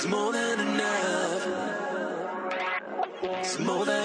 It's more than enough. It's more than